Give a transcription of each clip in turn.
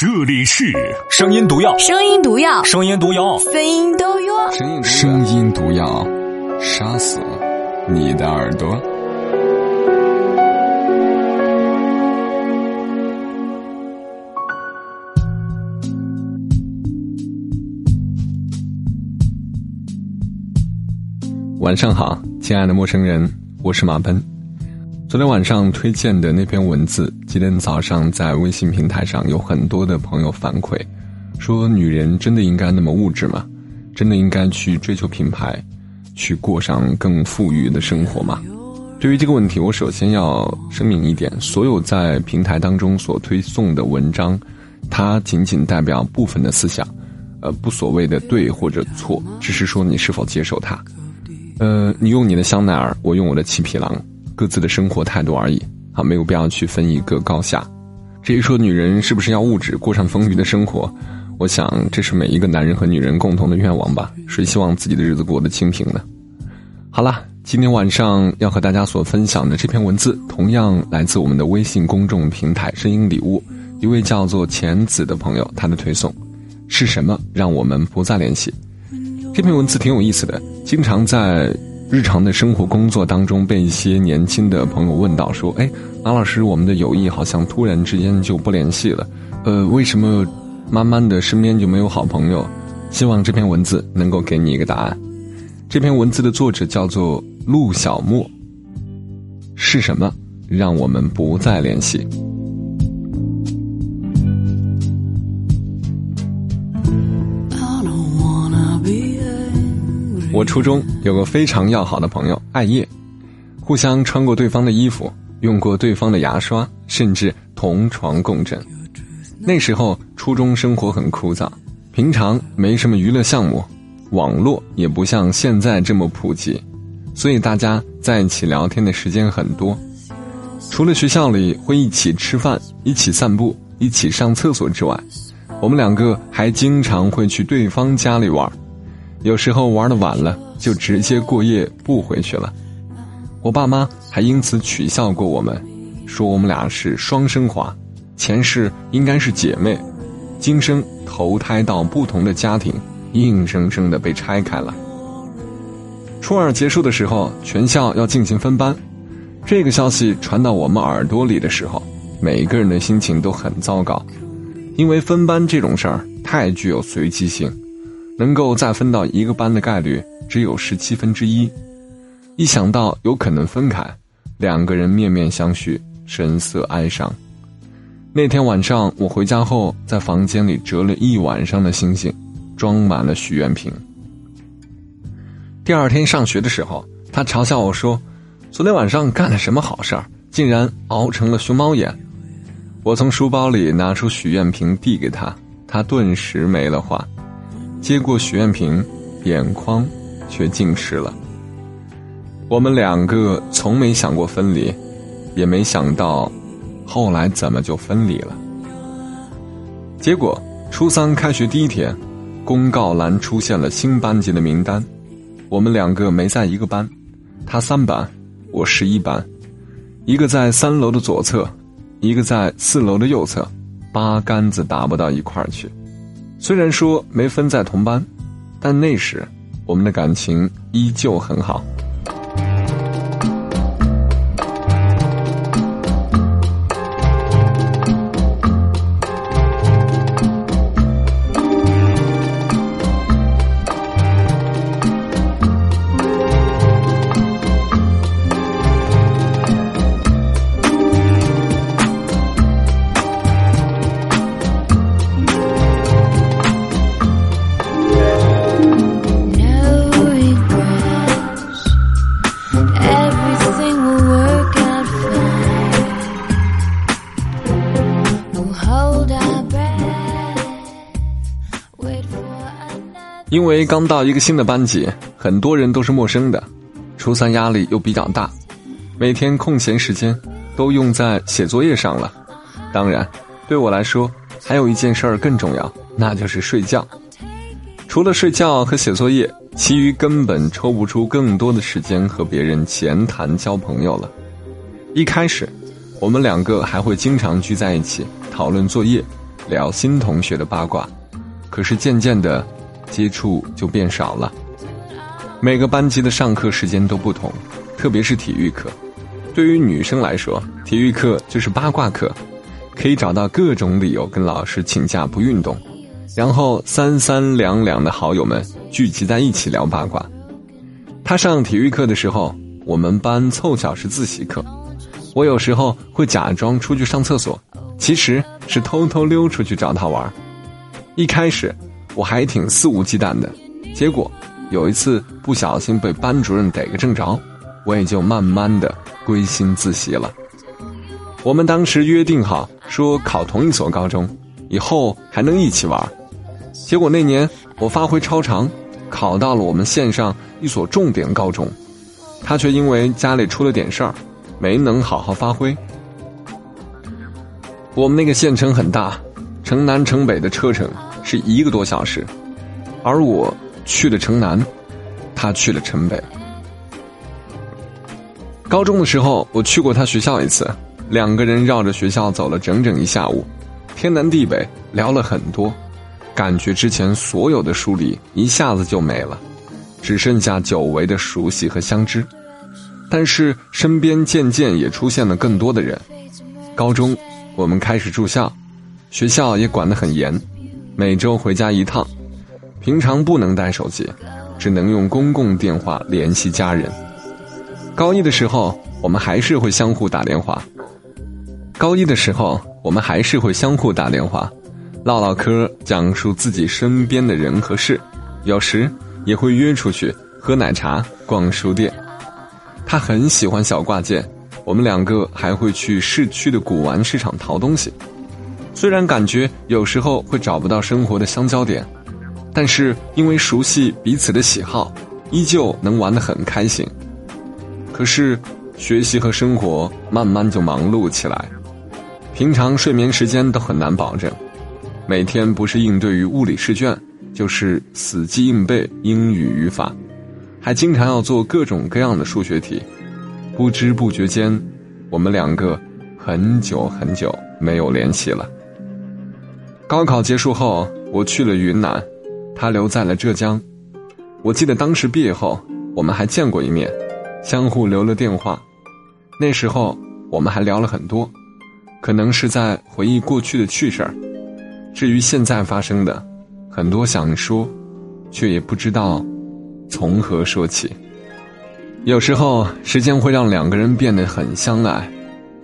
这里是声音毒药，声音毒药，声音毒药，声音毒药。声音毒药，杀死你的耳朵。晚上好，亲爱的陌生人，我是马奔。昨天晚上推荐的那篇文字，今天早上在微信平台上有很多的朋友反馈，说女人真的应该那么物质吗？真的应该去追求品牌，去过上更富裕的生活吗？对于这个问题，我首先要声明一点：所有在平台当中所推送的文章，它仅仅代表部分的思想，呃，不所谓的对或者错，只是说你是否接受它。呃，你用你的香奈儿，我用我的七匹狼。各自的生活态度而已啊，没有必要去分一个高下。至于说女人是不是要物质过上丰裕的生活，我想这是每一个男人和女人共同的愿望吧。谁希望自己的日子过得清贫呢？好了，今天晚上要和大家所分享的这篇文字，同样来自我们的微信公众平台“声音礼物”，一位叫做钱子的朋友，他的推送是什么？让我们不再联系。这篇文字挺有意思的，经常在。日常的生活工作当中，被一些年轻的朋友问到说：“哎，马老师，我们的友谊好像突然之间就不联系了，呃，为什么慢慢的身边就没有好朋友？”希望这篇文字能够给你一个答案。这篇文字的作者叫做陆小莫。是什么让我们不再联系？我初中有个非常要好的朋友艾叶，互相穿过对方的衣服，用过对方的牙刷，甚至同床共枕。那时候初中生活很枯燥，平常没什么娱乐项目，网络也不像现在这么普及，所以大家在一起聊天的时间很多。除了学校里会一起吃饭、一起散步、一起上厕所之外，我们两个还经常会去对方家里玩。有时候玩的晚了，就直接过夜不回去了。我爸妈还因此取笑过我们，说我们俩是双生花，前世应该是姐妹，今生投胎到不同的家庭，硬生生的被拆开了。初二结束的时候，全校要进行分班，这个消息传到我们耳朵里的时候，每个人的心情都很糟糕，因为分班这种事儿太具有随机性。能够再分到一个班的概率只有十七分之一，一想到有可能分开，两个人面面相觑，神色哀伤。那天晚上我回家后，在房间里折了一晚上的星星，装满了许愿瓶。第二天上学的时候，他嘲笑我说：“昨天晚上干了什么好事儿，竟然熬成了熊猫眼。”我从书包里拿出许愿瓶递给他，他顿时没了话。接过许愿瓶，眼眶却浸湿了。我们两个从没想过分离，也没想到后来怎么就分离了。结果初三开学第一天，公告栏出现了新班级的名单，我们两个没在一个班，他三班，我十一班，一个在三楼的左侧，一个在四楼的右侧，八竿子打不到一块儿去。虽然说没分在同班，但那时我们的感情依旧很好。因为刚到一个新的班级，很多人都是陌生的，初三压力又比较大，每天空闲时间都用在写作业上了。当然，对我来说还有一件事儿更重要，那就是睡觉。除了睡觉和写作业，其余根本抽不出更多的时间和别人闲谈交朋友了。一开始，我们两个还会经常聚在一起讨论作业，聊新同学的八卦，可是渐渐的，接触就变少了。每个班级的上课时间都不同，特别是体育课。对于女生来说，体育课就是八卦课，可以找到各种理由跟老师请假不运动，然后三三两两的好友们聚集在一起聊八卦。他上体育课的时候，我们班凑巧是自习课，我有时候会假装出去上厕所，其实是偷偷溜出去找他玩。一开始我还挺肆无忌惮的，结果。有一次不小心被班主任逮个正着，我也就慢慢的归心自习了。我们当时约定好说考同一所高中，以后还能一起玩。结果那年我发挥超常，考到了我们县上一所重点高中，他却因为家里出了点事儿，没能好好发挥。我们那个县城很大，城南城北的车程是一个多小时，而我。去了城南，他去了城北。高中的时候，我去过他学校一次，两个人绕着学校走了整整一下午，天南地北聊了很多，感觉之前所有的疏离一下子就没了，只剩下久违的熟悉和相知。但是身边渐渐也出现了更多的人。高中，我们开始住校，学校也管得很严，每周回家一趟。平常不能带手机，只能用公共电话联系家人。高一的时候，我们还是会相互打电话。高一的时候，我们还是会相互打电话，唠唠嗑，讲述自己身边的人和事。有时也会约出去喝奶茶、逛书店。他很喜欢小挂件，我们两个还会去市区的古玩市场淘东西。虽然感觉有时候会找不到生活的相交点。但是因为熟悉彼此的喜好，依旧能玩得很开心。可是学习和生活慢慢就忙碌起来，平常睡眠时间都很难保证，每天不是应对于物理试卷，就是死记硬背英语语法，还经常要做各种各样的数学题。不知不觉间，我们两个很久很久没有联系了。高考结束后，我去了云南。他留在了浙江，我记得当时毕业后，我们还见过一面，相互留了电话。那时候我们还聊了很多，可能是在回忆过去的趣事儿。至于现在发生的，很多想说，却也不知道从何说起。有时候时间会让两个人变得很相爱，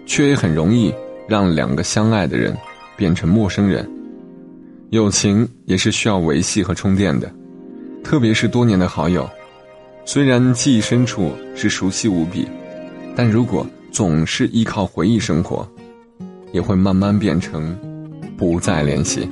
却也很容易让两个相爱的人变成陌生人。友情也是需要维系和充电的，特别是多年的好友，虽然记忆深处是熟悉无比，但如果总是依靠回忆生活，也会慢慢变成不再联系。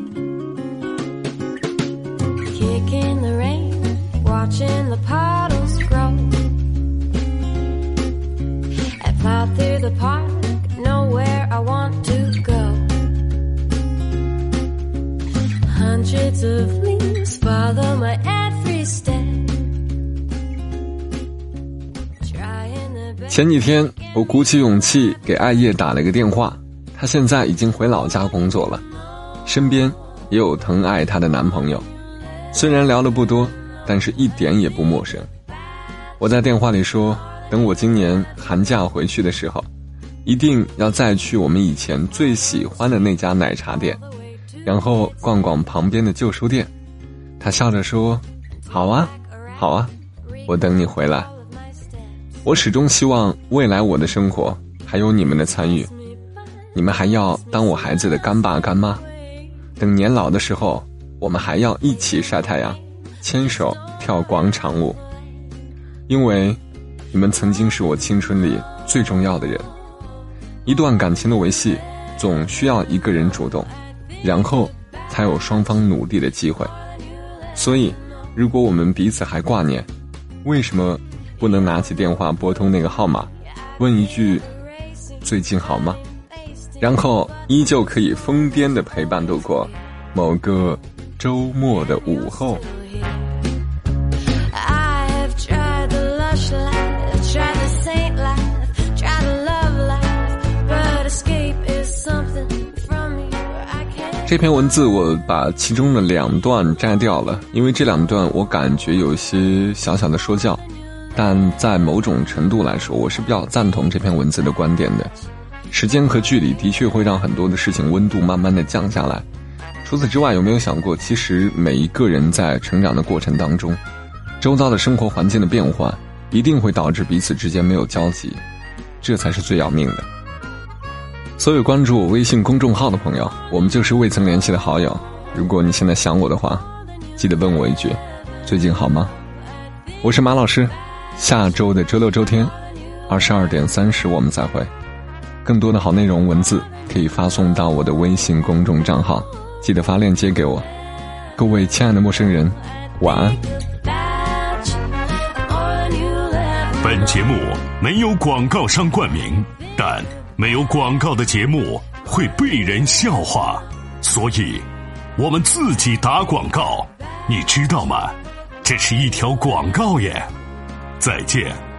前几天，我鼓起勇气给艾叶打了个电话。她现在已经回老家工作了，身边也有疼爱她的男朋友。虽然聊的不多，但是一点也不陌生。我在电话里说，等我今年寒假回去的时候，一定要再去我们以前最喜欢的那家奶茶店。然后逛逛旁边的旧书店，他笑着说：“好啊，好啊，我等你回来。”我始终希望未来我的生活还有你们的参与，你们还要当我孩子的干爸干妈。等年老的时候，我们还要一起晒太阳，牵手跳广场舞。因为你们曾经是我青春里最重要的人。一段感情的维系，总需要一个人主动。然后，才有双方努力的机会。所以，如果我们彼此还挂念，为什么不能拿起电话拨通那个号码，问一句“最近好吗”？然后依旧可以疯癫的陪伴度过某个周末的午后。这篇文字我把其中的两段摘掉了，因为这两段我感觉有些小小的说教，但在某种程度来说，我是比较赞同这篇文字的观点的。时间和距离的确会让很多的事情温度慢慢的降下来。除此之外，有没有想过，其实每一个人在成长的过程当中，周遭的生活环境的变化，一定会导致彼此之间没有交集，这才是最要命的。所有关注我微信公众号的朋友，我们就是未曾联系的好友。如果你现在想我的话，记得问我一句：最近好吗？我是马老师，下周的周六周天，二十二点三十我们再会。更多的好内容文字可以发送到我的微信公众账号，记得发链接给我。各位亲爱的陌生人，晚安。本节目没有广告商冠名，但没有广告的节目会被人笑话，所以我们自己打广告，你知道吗？这是一条广告耶！再见。